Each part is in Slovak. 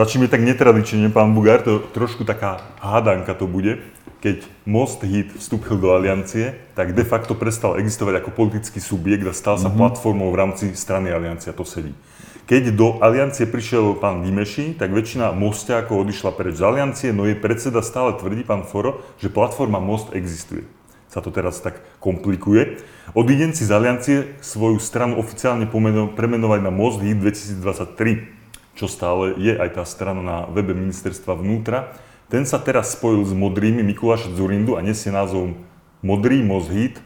Začneme tak netradične, pán Bugár, to trošku taká hádanka to bude. Keď Most Hit vstúpil do aliancie, tak de facto prestal existovať ako politický subjekt a stal sa mm-hmm. platformou v rámci strany aliancia, to sedí. Keď do aliancie prišiel pán Dimeši, tak väčšina Mostiakov odišla preč z aliancie, no jej predseda stále tvrdí, pán Foro, že platforma Most existuje. Sa to teraz tak komplikuje. Odidenci z aliancie svoju stranu oficiálne premenovali na Most Hit 2023 čo stále je aj tá strana na webe ministerstva vnútra. Ten sa teraz spojil s modrými Mikuláša Zurindu a nesie názov Modrý mozhit.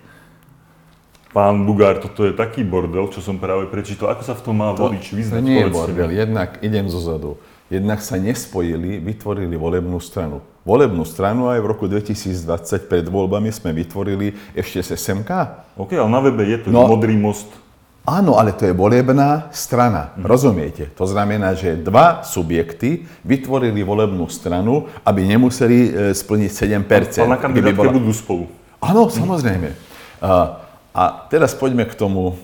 Pán Bugár, toto je taký bordel, čo som práve prečítal. Ako sa v tom má volič vyznať? To nie je bordel, mi. jednak idem zo zadu. Jednak sa nespojili, vytvorili volebnú stranu. Volebnú stranu aj v roku 2020 pred voľbami sme vytvorili ešte z SMK. OK, ale na webe je to no, Modrý most. Áno, ale to je volebná strana. Mm. Rozumiete? To znamená, že dva subjekty vytvorili volebnú stranu, aby nemuseli e, splniť 7%. A na kandidátke bola... budú spolu. Áno, samozrejme. A, a teraz poďme k tomu.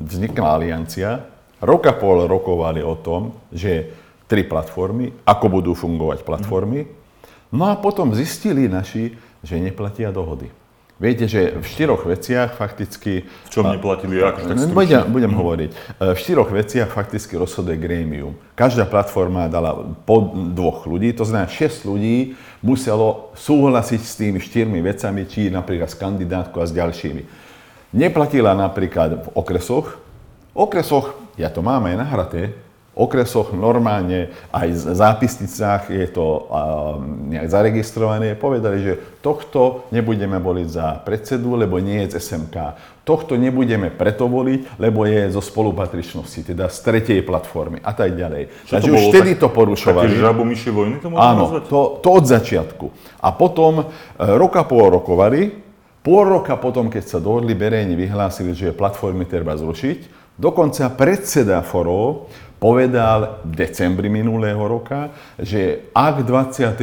Vznikla aliancia. Roka pol rokovali o tom, že tri platformy, ako budú fungovať platformy. No a potom zistili naši, že neplatia dohody. Viete, že v štyroch veciach fakticky... V čom neplatili? Ako, tak budem, budem hovoriť. E, v štyroch veciach fakticky rozhoduje grémium. Každá platforma dala po dvoch ľudí, to znamená 6 ľudí muselo súhlasiť s tými štyrmi vecami, či napríklad s kandidátkou a s ďalšími. Neplatila napríklad v okresoch. V okresoch, ja to mám aj nahraté, okresoch normálne, aj v zápisnicách je to nejak zaregistrované, povedali, že tohto nebudeme voliť za predsedu, lebo nie je z SMK. Tohto nebudeme preto voliť, lebo je zo spolupatričnosti, teda z tretej platformy a tak ďalej. Čo Takže už vtedy tak, to porušovali. Také žabomyšie vojny to môžeme Áno, to, to od začiatku. A potom e, roka pol rokovali, pol roka potom, keď sa dohodli, verejne vyhlásili, že platformy treba zrušiť. Dokonca predseda forov povedal v decembri minulého roka, že ak 28.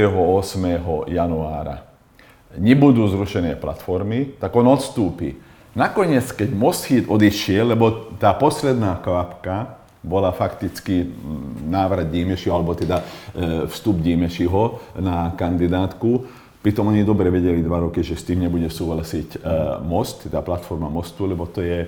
januára nebudú zrušené platformy, tak on odstúpi. Nakoniec, keď Moschid odišiel, lebo tá posledná kvapka bola fakticky návrat Dímešiho, alebo teda e, vstup Dímešiho na kandidátku, pritom oni dobre vedeli dva roky, že s tým nebude súhlasiť e, Most, teda platforma Mostu, lebo to je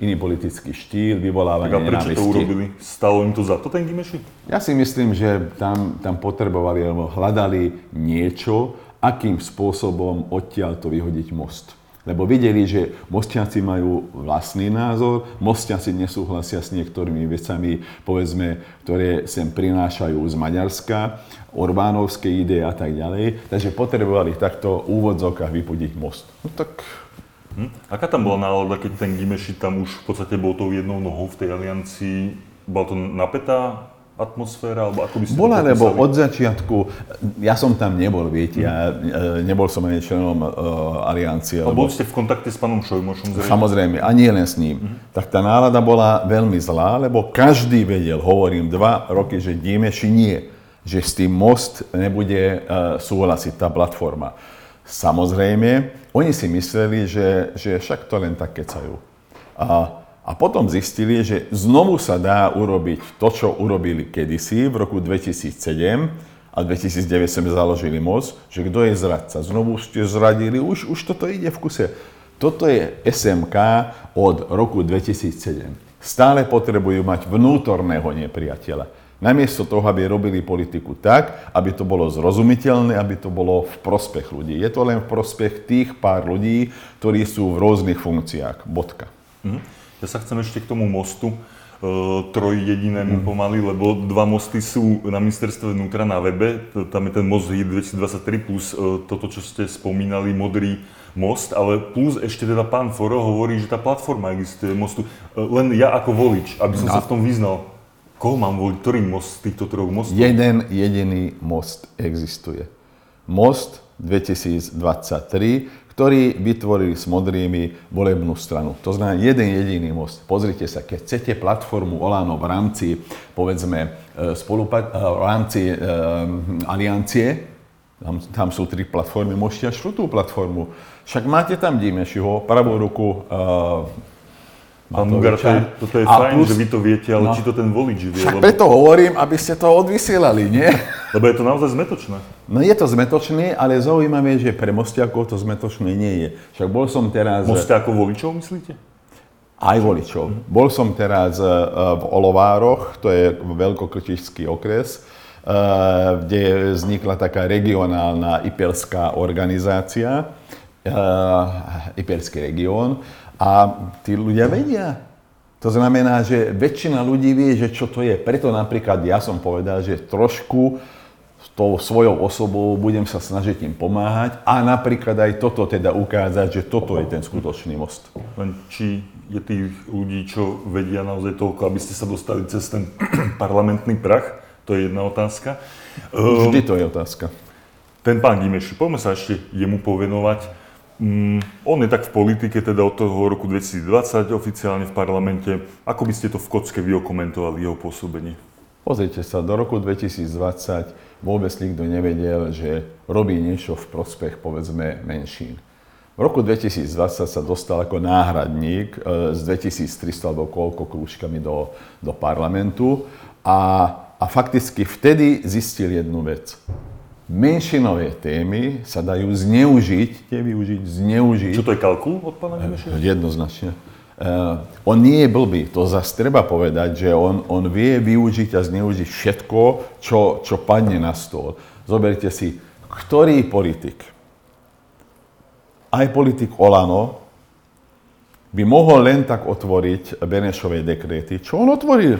iný politický štýl, vyvolávanie tak a prečo to urobili? Stalo im to za to ten Gimeši? Ja si myslím, že tam, tam potrebovali alebo hľadali niečo, akým spôsobom odtiaľ to vyhodiť most. Lebo videli, že mostiaci majú vlastný názor, mostiaci nesúhlasia s niektorými vecami, povedzme, ktoré sem prinášajú z Maďarska, Orbánovské ide a tak ďalej. Takže potrebovali takto v úvodzokách vypudiť most. No tak Hm? Aká tam bola nálada, keď ten Gimeši tam už v podstate bol tou jednou nohou v tej aliancii? Bola to napätá atmosféra, alebo ako by ste Bola, lebo od začiatku, ja som tam nebol, viete, ja nebol som ani členom uh, aliancie. A boli ste v kontakte s pánom Šojmošom? Zrejme? Samozrejme, a nie len s ním. Mm-hmm. Tak tá nálada bola veľmi zlá, lebo každý vedel, hovorím dva roky, že Dimeši nie, že s tým most nebude uh, súhlasiť tá platforma. Samozrejme, oni si mysleli, že, že však to len tak kecajú. A, a potom zistili, že znovu sa dá urobiť to, čo urobili kedysi v roku 2007 a 2009 sme založili most, že kto je zradca. Znovu ste zradili, už, už toto ide v kuse. Toto je SMK od roku 2007. Stále potrebujú mať vnútorného nepriateľa. Namiesto toho, aby robili politiku tak, aby to bolo zrozumiteľné, aby to bolo v prospech ľudí. Je to len v prospech tých pár ľudí, ktorí sú v rôznych funkciách. Bodka. Mhm. Ja sa chcem ešte k tomu mostu e, trojjedinému mm. pomaly, lebo dva mosty sú na ministerstve vnútra na webe. Tam je ten most 2023 plus e, toto, čo ste spomínali, modrý most, ale plus ešte teda pán Foro hovorí, že tá platforma existuje mostu. E, len ja ako volič, aby som no. sa v tom vyznal. Koho mám voliť? Ktorý most z týchto troch mostov? Jeden jediný most existuje. Most 2023, ktorý vytvorili s modrými volebnú stranu. To znamená jeden jediný most. Pozrite sa, keď chcete platformu Olano v rámci, povedzme, e, spolupa- e, v rámci um, aliancie, tam, tam sú tri platformy, môžete až štvrtú platformu. Však máte tam Dimešiho, pravú ruku uh, Pán Mugar, to je, toto je A fajn, plus- že vy to viete, ale No. či to ten volič vie, Však lebo, preto hovorím, aby ste to odvysielali, nie? lebo je to naozaj zmetočné. No je to zmetočné, ale zaujímavé, že pre Mostiakov to zmetočné nie je. Však bol som teraz... Moste ako voličov, myslíte? Aj voličov. Bol som teraz e, v Olovároch, to je veľkokrčišský okres, e, kde vznikla taká regionálna ipelská organizácia, e, Ipelský región, a tí ľudia vedia. To znamená, že väčšina ľudí vie, že čo to je. Preto napríklad ja som povedal, že trošku s tou svojou osobou budem sa snažiť im pomáhať a napríklad aj toto teda ukázať, že toto je ten skutočný most. Len či je tých ľudí, čo vedia naozaj toľko, aby ste sa dostali cez ten parlamentný prach, to je jedna otázka. Ehm, Vždy to je otázka. Ten pán Gimeši, poďme sa ešte jemu povenovať. Mm, on je tak v politike teda od toho roku 2020 oficiálne v parlamente. Ako by ste to v kocke vyokomentovali jeho pôsobenie? Pozrite sa, do roku 2020 vôbec nikto nevedel, že robí niečo v prospech, povedzme, menšín. V roku 2020 sa dostal ako náhradník e, s 2300 alebo koľko krúžkami do, do parlamentu a, a fakticky vtedy zistil jednu vec. Menšinové témy sa dajú zneužiť, nevyužiť, zneužiť. Čo to je kalkul od pána Gimeša? Jednoznačne. Uh, on nie je blbý, to zase treba povedať, že on, on vie využiť a zneužiť všetko, čo, čo padne na stôl. Zoberte si, ktorý politik, aj politik Olano, by mohol len tak otvoriť Benešové dekréty. Čo on otvoril?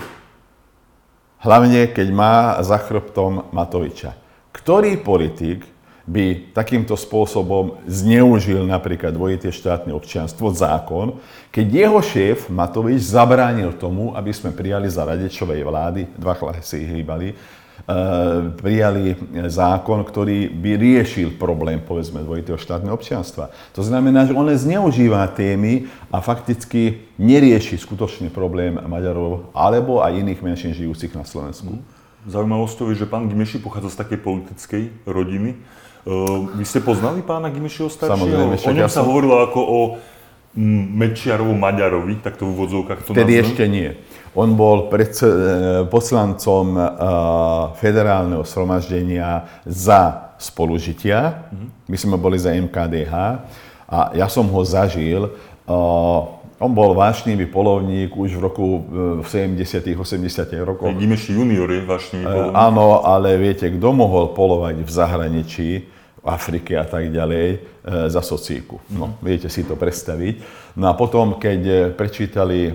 Hlavne, keď má za chrbtom Matoviča. Ktorý politik by takýmto spôsobom zneužil napríklad dvojité štátne občianstvo, zákon, keď jeho šéf Matovič zabránil tomu, aby sme prijali za Radečovej vlády, dva hlasy hýbali, e, prijali zákon, ktorý by riešil problém, povedzme, dvojitého štátneho občianstva. To znamená, že on zneužíva témy a fakticky nerieši skutočný problém Maďarov alebo aj iných menšín žijúcich na Slovensku. Zaujímavosťou je, že pán Gimeši pochádza z takej politickej rodiny. Uh, vy ste poznali pána Gimešiho staršieho? Samozrejme, o ňom ja sa som- hovorilo ako o mm, Mečiarovom Maďarovi, tak to v úvodzovkách to Vtedy nazvem. ešte nie. On bol predse- e, poslancom e, federálneho zhromaždenia za spolužitia. My sme boli za MKDH a ja som ho zažil. On bol vášnivý polovník už v roku e, v 70 80 rokoch. Gimeši junior je vášnivý E, polovník. Áno, ale viete, kto mohol polovať v zahraničí, v Afrike a tak ďalej, e, za socíku. No, viete si to predstaviť. No a potom, keď prečítali,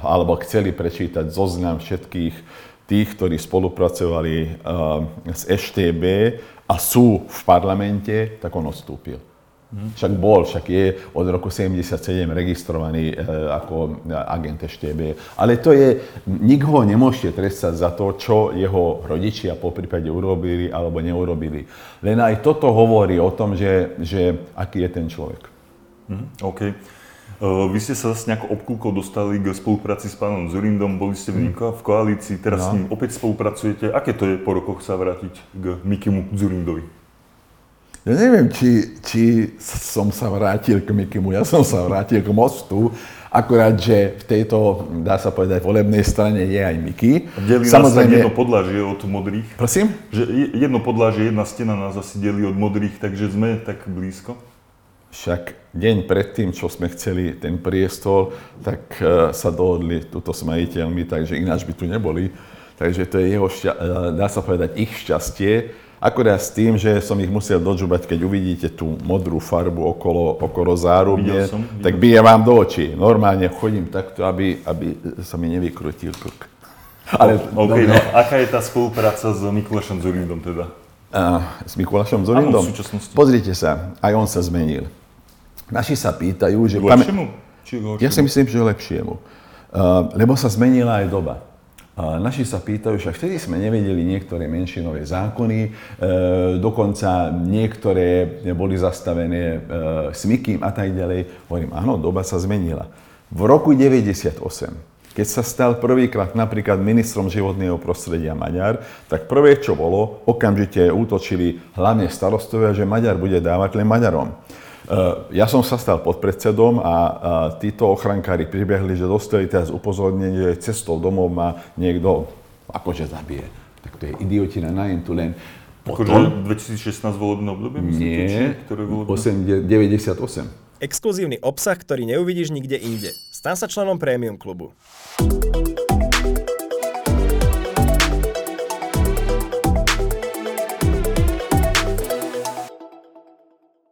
alebo chceli prečítať zoznam všetkých tých, ktorí spolupracovali s EŠTB a sú v parlamente, tak on odstúpil. Však bol, však je od roku 77 registrovaný e, ako agent EŠTB. Ale to je, nik ho nemôžete trestať za to, čo jeho rodičia po prípade urobili alebo neurobili. Len aj toto hovorí o tom, že, že aký je ten človek. OK. Uh, vy ste sa zase nejako obkúkol dostali k spolupráci s pánom Zurindom, boli ste v, ním v koalícii, teraz s No. ním opäť spolupracujete. Aké to je po rokoch sa vrátiť k Mikimu Zurindovi? Ja neviem, či, či som sa vrátil k Mikimu, ja som sa vrátil k mostu, akurát, že v tejto, dá sa povedať, volebnej strane je aj Miki. Delí nás tak jedno podlažie od modrých. Prosím? Že je- jedno podlažie, jedna stena nás asi delí od modrých, takže sme tak blízko. Však deň predtým, čo sme chceli ten priestol, tak e, sa dohodli tuto s majiteľmi, takže ináč by tu neboli. Takže to je jeho, e, dá sa povedať, ich šťastie. Akorát s tým, že som ich musel dožubať, keď uvidíte tú modrú farbu okolo, okolo zárubne, Videl som, videl tak bije vám do očí. Normálne chodím takto, aby, aby sa mi nevykrutil krk. Ale, OK, no aká je tá spolupráca s Mikulášom Zurindom teda? A, s Mikulášom Zorindom? Áno, v súčasnosti. Pozrite sa, aj on sa zmenil. Naši sa pýtajú, že... Lepšiemu? Či k horšiemu? Ja si myslím, že lepšiemu. Uh, lebo sa zmenila aj doba. Naši sa pýtajú, však vtedy sme nevedeli niektoré menšinové zákony, uh, dokonca niektoré boli zastavené uh, smykým a tak ďalej. Hovorím, áno, doba sa zmenila. V roku 98, keď sa stal prvýkrát napríklad ministrom životného prostredia Maďar, tak prvé, čo bolo, okamžite útočili hlavne starostovia, že Maďar bude dávať len Maďarom. Ja som sa stal podpredsedom a, a títo ochrankári pribehli, že dostali teraz upozornenie, že cestou domov ma niekto akože zabije. Tak to je idiotina na tu len. Akože 2016 volebné obdobie? myslíte, či Nie, Ktoré volebné? 8, 98. Exkluzívny obsah, ktorý neuvidíš nikde inde. Stan sa členom Premium klubu.